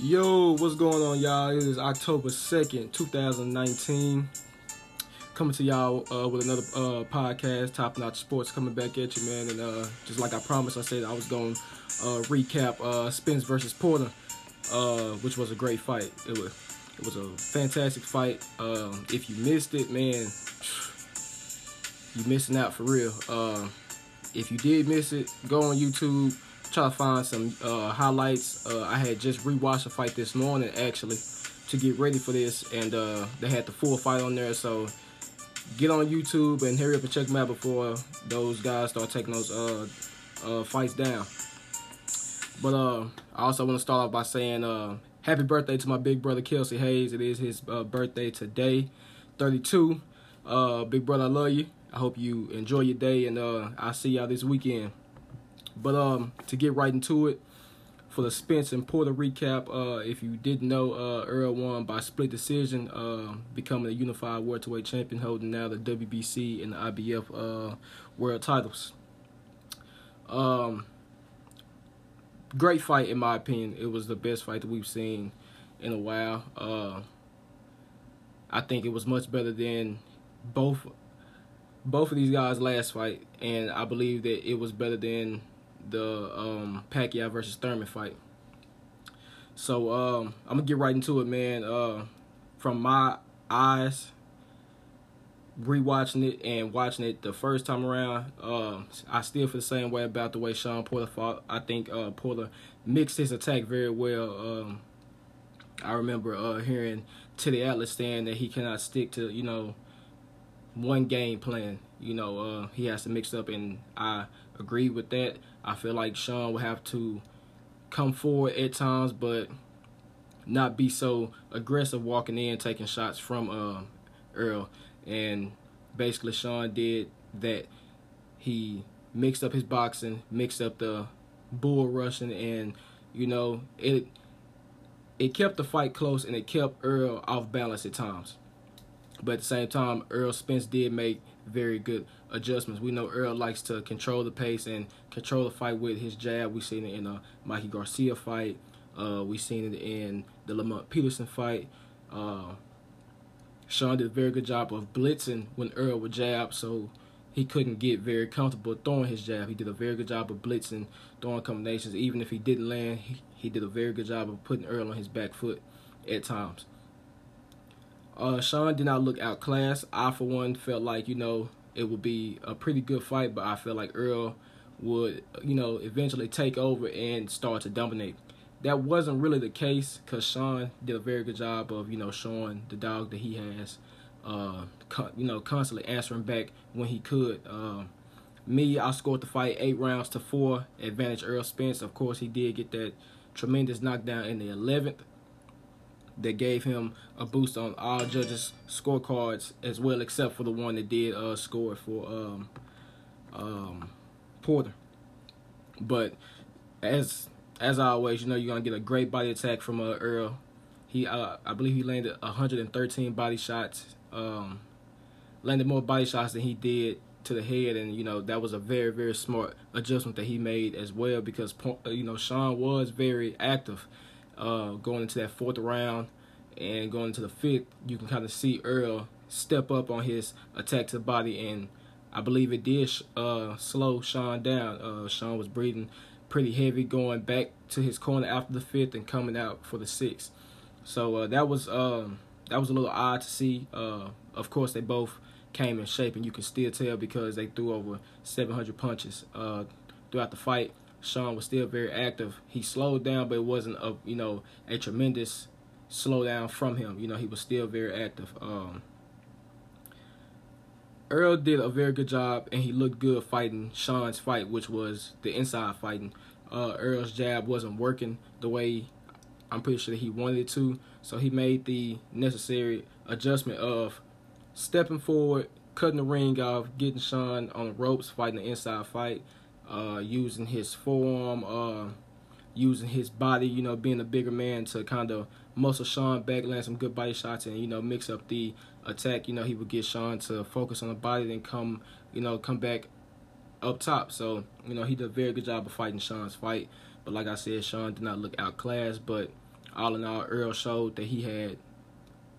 Yo, what's going on, y'all? It is October 2nd, 2019. Coming to y'all uh, with another uh, podcast, Top Notch Sports, coming back at you, man. And uh, just like I promised, I said I was going to uh, recap uh, Spence versus Porter, uh, which was a great fight. It was it was a fantastic fight. Um, if you missed it, man, you missing out for real. Uh, if you did miss it, go on YouTube try to find some uh, highlights. Uh, I had just rewatched the fight this morning actually to get ready for this, and uh, they had the full fight on there. So get on YouTube and hurry up and check them out before those guys start taking those uh, uh, fights down. But uh, I also want to start off by saying happy birthday to my big brother Kelsey Hayes. It is his birthday today, 32. big brother, I love you. I hope you enjoy your day, and I'll see y'all this weekend. But um, to get right into it, for the Spence and Porter recap, uh, if you didn't know, uh, Errol won by split decision, uh, becoming a unified welterweight champion, holding now the WBC and the IBF uh, world titles. Um, great fight in my opinion. It was the best fight that we've seen in a while. Uh, I think it was much better than both both of these guys' last fight, and I believe that it was better than the um, Pacquiao versus Thurman fight. So um, I'm gonna get right into it, man. Uh, from my eyes, rewatching it and watching it the first time around, uh, I still feel the same way about the way Sean Porter fought. I think uh, Porter mixed his attack very well. Um, I remember uh, hearing Teddy Atlas saying that he cannot stick to you know one game plan. You know, uh, he has to mix up, and I agree with that. I feel like Sean will have to come forward at times, but not be so aggressive walking in, taking shots from uh, Earl. And basically, Sean did that. He mixed up his boxing, mixed up the bull rushing, and you know it. It kept the fight close, and it kept Earl off balance at times. But at the same time, Earl Spence did make very good adjustments. We know Earl likes to control the pace and control the fight with his jab. We've seen it in a Mikey Garcia fight. Uh, we've seen it in the Lamont Peterson fight. Uh, Sean did a very good job of blitzing when Earl would jab, so he couldn't get very comfortable throwing his jab. He did a very good job of blitzing, throwing combinations. Even if he didn't land, he, he did a very good job of putting Earl on his back foot at times. Uh, Sean did not look outclassed. I, for one, felt like, you know, it would be a pretty good fight, but I felt like Earl would, you know, eventually take over and start to dominate. That wasn't really the case because Sean did a very good job of, you know, showing the dog that he has, uh, you know, constantly answering back when he could. Uh, me, I scored the fight eight rounds to four, advantage Earl Spence. Of course, he did get that tremendous knockdown in the 11th that gave him a boost on all judges' scorecards as well, except for the one that did uh, score for um, um, Porter. But as as always, you know you're gonna get a great body attack from uh, Earl. He, uh, I believe, he landed 113 body shots. Um, landed more body shots than he did to the head, and you know that was a very very smart adjustment that he made as well because you know Sean was very active uh, going into that fourth round and going into the fifth, you can kind of see Earl step up on his attack to the body, and I believe it did uh, slow Sean down. Uh, Sean was breathing pretty heavy, going back to his corner after the fifth and coming out for the sixth. So uh, that was um, that was a little odd to see. Uh, of course, they both came in shape, and you can still tell because they threw over 700 punches uh, throughout the fight. Sean was still very active. He slowed down, but it wasn't a you know a tremendous slowdown from him. You know he was still very active. Um, Earl did a very good job, and he looked good fighting Sean's fight, which was the inside fighting. Uh, Earl's jab wasn't working the way I'm pretty sure he wanted it to, so he made the necessary adjustment of stepping forward, cutting the ring off, getting Sean on the ropes, fighting the inside fight uh, using his forearm, uh, using his body, you know, being a bigger man to kind of muscle Sean back, land some good body shots, and you know, mix up the attack. You know, he would get Sean to focus on the body, then come, you know, come back up top. So you know, he did a very good job of fighting Sean's fight. But like I said, Sean did not look outclassed, but all in all, Earl showed that he had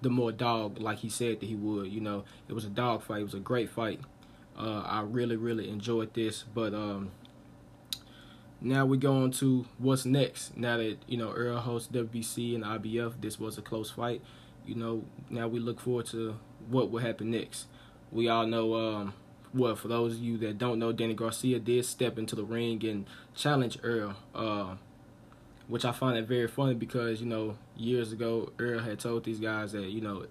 the more dog, like he said that he would. You know, it was a dog fight. It was a great fight. Uh, I really, really enjoyed this. But um, now we go on to what's next. Now that you know Errol hosts WBC and IBF, this was a close fight. You know, now we look forward to what will happen next. We all know. Um, well, for those of you that don't know, Danny Garcia did step into the ring and challenge Errol. Uh, which I find it very funny because you know years ago Errol had told these guys that you know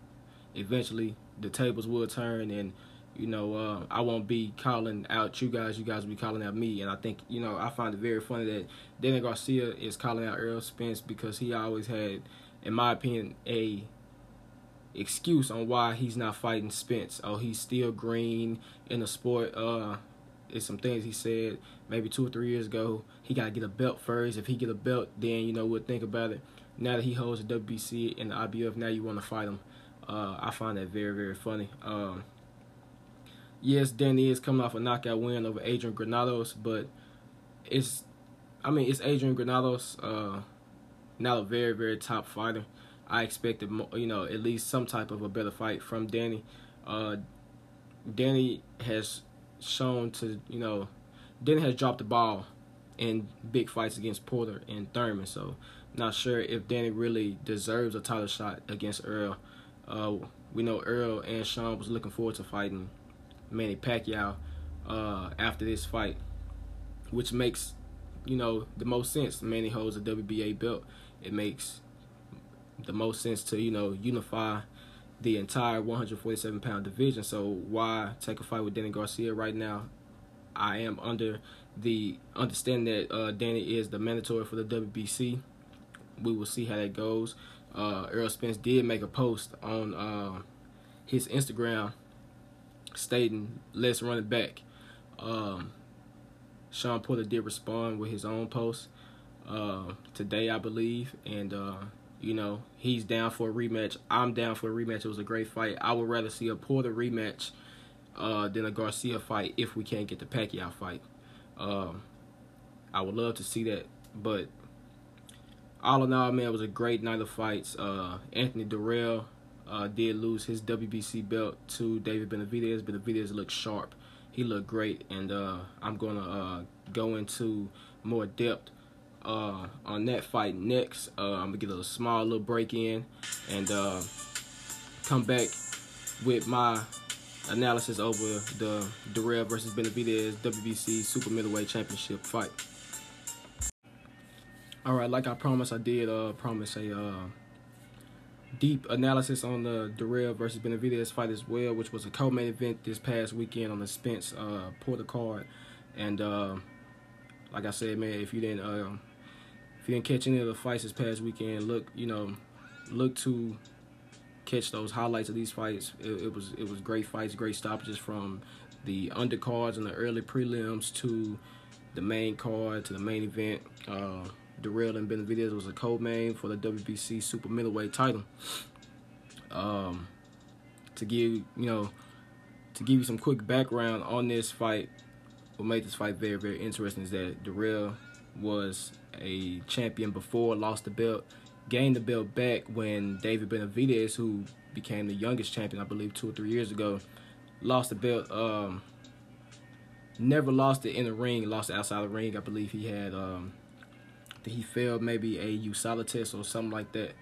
eventually the tables will turn and you know uh, I won't be calling out you guys, you guys will be calling out me, and I think you know I find it very funny that Danny Garcia is calling out Earl Spence because he always had, in my opinion, a excuse on why he's not fighting Spence. Oh, he's still green in the sport. Uh, it's some things he said maybe two or three years ago. He got to get a belt first. If he get a belt, then you know we'll think about it. Now that he holds the WBC and the IBF, now you want to fight him. Uh, I find that very very funny. Um, yes, Danny is coming off a knockout win over Adrian Granados, but it's I mean it's Adrian Granados, uh, not a very very top fighter. I expected you know at least some type of a better fight from Danny. Uh, Danny has shown to you know Danny has dropped the ball in big fights against Porter and Thurman, so not sure if Danny really deserves a title shot against Earl. Uh, we know Earl and Sean was looking forward to fighting Manny Pacquiao uh, after this fight, which makes you know the most sense. Manny holds a WBA belt. It makes the most sense to you know unify the entire 147 pound division. So why take a fight with Danny Garcia right now? I am under the understanding that uh, Danny is the mandatory for the WBC. We will see how that goes. Uh, Errol Spence did make a post on uh, his Instagram stating, "Let's run it back." Um, Sean Porter did respond with his own post uh, today, I believe, and uh, you know, he's down for a rematch. I'm down for a rematch. It was a great fight. I would rather see a Porter rematch uh, than a Garcia fight if we can't get the Pacquiao fight. Um, I would love to see that, but all in all, man, it was a great night of fights. Uh, Anthony Dirrell uh, did lose his WBC belt to David Benavidez. Benavidez looked sharp. He looked great, and uh, I'm gonna uh, go into more depth uh, on that fight next. Uh, I'm gonna get a small little break in and come back with my analysis over the Dirrell versus Benavidez WBC Super Middleweight Championship fight. All right, like I promised, I did uh, promise a uh, deep analysis on the Dirrell versus Benavidez fight as well, which was a co-main event this past weekend on the Spence uh, Porter card. And uh, like I said, man, if you didn't uh, if you didn't catch any of the fights this past weekend, look, you know, look to catch those highlights of these fights. It, it was it was great fights, great stoppages from the undercards and the early prelims to the main card to the main event. Uh, Dirrell and Benavidez was a co-main for the WBC Super Middleweight title. Um, to give you know, to give you some quick background on this fight, what made this fight very very interesting is that Dirrell was a champion before, lost the belt, gained the belt back when David Benavidez, who became the youngest champion, I believe, two or three years ago, lost the belt. Um, never lost it in the ring, lost it outside the ring. I believe he had, um, he failed maybe a USADA test or something like that.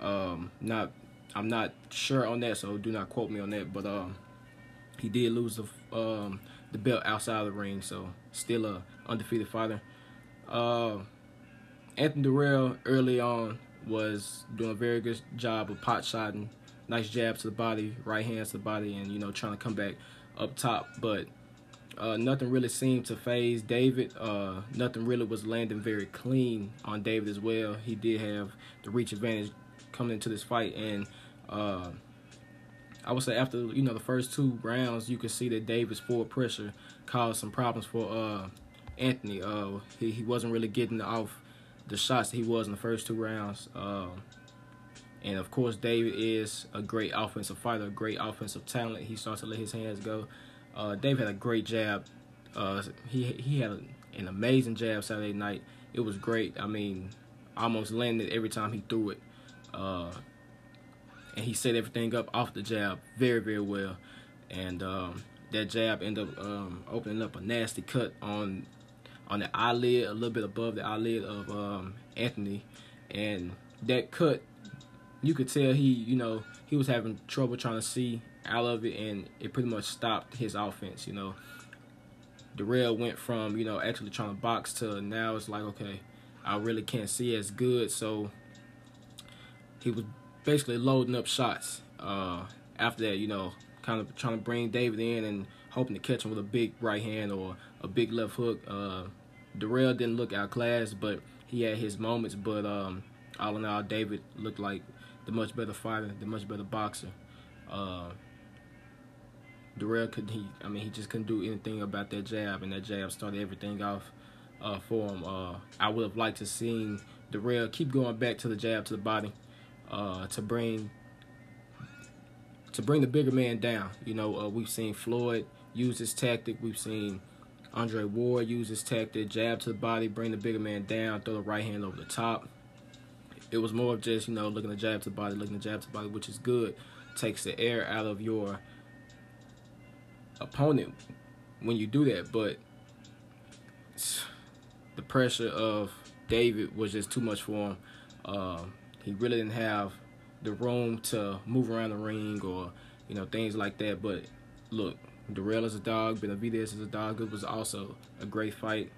Um, not, I'm not sure on that, so do not quote me on that. But um, he did lose the um, the belt outside of the ring, so still a undefeated fighter. Uh, Anthony Dirrell early on was doing a very good job of pot shotting, nice jab to the body, right hands to the body, and you know trying to come back up top. But uh, nothing really seemed to phase David. Uh, nothing really was landing very clean on David as well. He did have the reach advantage coming into this fight, and uh, I would say after you know the first two rounds, you could see that David's forward pressure caused some problems for uh, Anthony. Uh, he he wasn't really getting off the shots that he was in the first two rounds. Um, and of course, David is a great offensive fighter, a great offensive talent. He starts to let his hands go. Uh, Dave had a great jab. Uh, he he had a, an amazing jab Saturday night. It was great. I mean, almost landed every time he threw it. Uh, and he set everything up off the jab very, very well. And um, that jab ended up um, opening up a nasty cut on on the eyelid, a little bit above the eyelid of um, Anthony. And that cut, you could tell he, you know, he was having trouble trying to see out of it, and it pretty much stopped his offense. You know, Dirrell went from you know actually trying to box to now it's like okay, I really can't see as good, so he was basically loading up shots. Uh, after that, you know, kind of trying to bring David in and hoping to catch him with a big right hand or a big left hook. Uh, Dirrell didn't look outclassed, but he had his moments. But um, all in all, David looked like the much better fighter, the much better boxer. Uh, Dirrell could he I mean he just couldn't do anything about that jab and that jab started everything off uh, for him. Uh, I would have liked to seen Dirrell keep going back to the jab to the body uh, to bring to bring the bigger man down. You know, uh, we've seen Floyd use this tactic. We've seen Andre Ward use this tactic, jab to the body, bring the bigger man down, throw the right hand over the top. It was more of just, you know, looking the jab to the body, looking the jab to the body, which is good. Takes the air out of your opponent when you do that, but the pressure of David was just too much for him. Uh, he really didn't have the room to move around the ring or you know things like that. But look, Dirrell is a dog. Benavidez is a dog. It was also a great fight.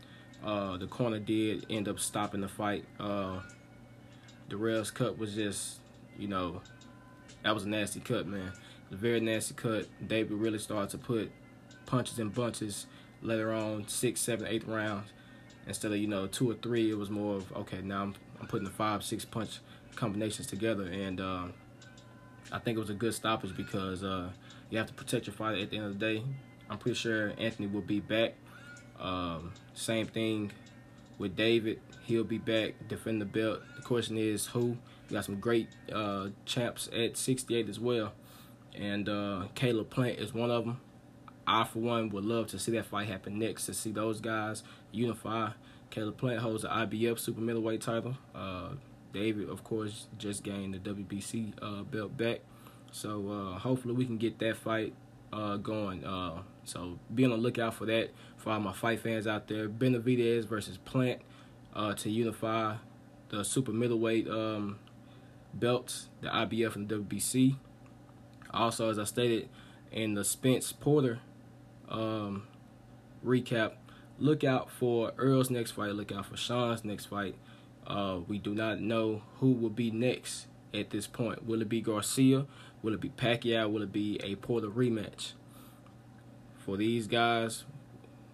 Uh, the corner did end up stopping the fight. Uh, Dirrell's cut was just, you know, that was a nasty cut, man. Very nasty cut. David really started to put punches in bunches later on, six, seven, eight rounds. Instead of, you know, two or three, it was more of, okay, now I'm, I'm putting the five, six punch combinations together. And uh, I think it was a good stoppage because uh, you have to protect your fighter at the end of the day. I'm pretty sure Anthony will be back. Um, same thing with David. He'll be back, defend the belt. The question is who? We got some great uh, champs at 68 as well. And uh, Caleb Plant is one of them. I, for one, would love to see that fight happen next, to see those guys unify. Caleb Plant holds the IBF super middleweight title. Uh, David, of course, just gained the WBC uh, belt back. So uh, hopefully we can get that fight uh, going. Uh, so be on the lookout for that for all my fight fans out there. Benavidez versus Plant uh, to unify the super middleweight um, belts, the IBF and the WBC. Also, as I stated in the Spence Porter um, recap, look out for Earl's next fight. Look out for Sean's next fight. Uh, we do not know who will be next at this point. Will it be Garcia? Will it be Pacquiao? Will it be a Porter rematch? For these guys,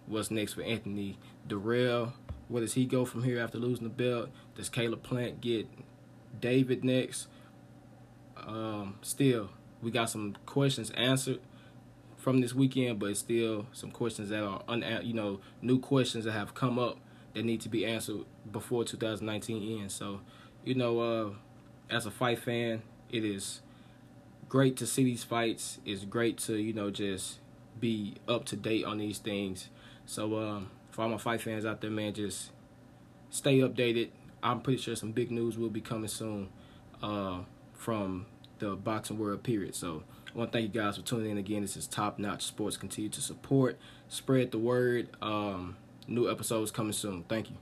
what's next for Anthony Dirrell? Where does he go from here after losing the belt? Does Caleb Plant get David next? Um, still, we got some questions answered from this weekend, but still some questions that are un you know new questions that have come up that need to be answered before 2019 ends. So, you know, uh, as a fight fan, it is great to see these fights. It's great to you know just be up to date on these things. So, um, for all my fight fans out there, man, just stay updated. I'm pretty sure some big news will be coming soon uh, from the boxing world period. So I want to thank you guys for tuning in again. This is Top Notch Sports. Continue to support, spread the word. Um, new episodes coming soon. Thank you.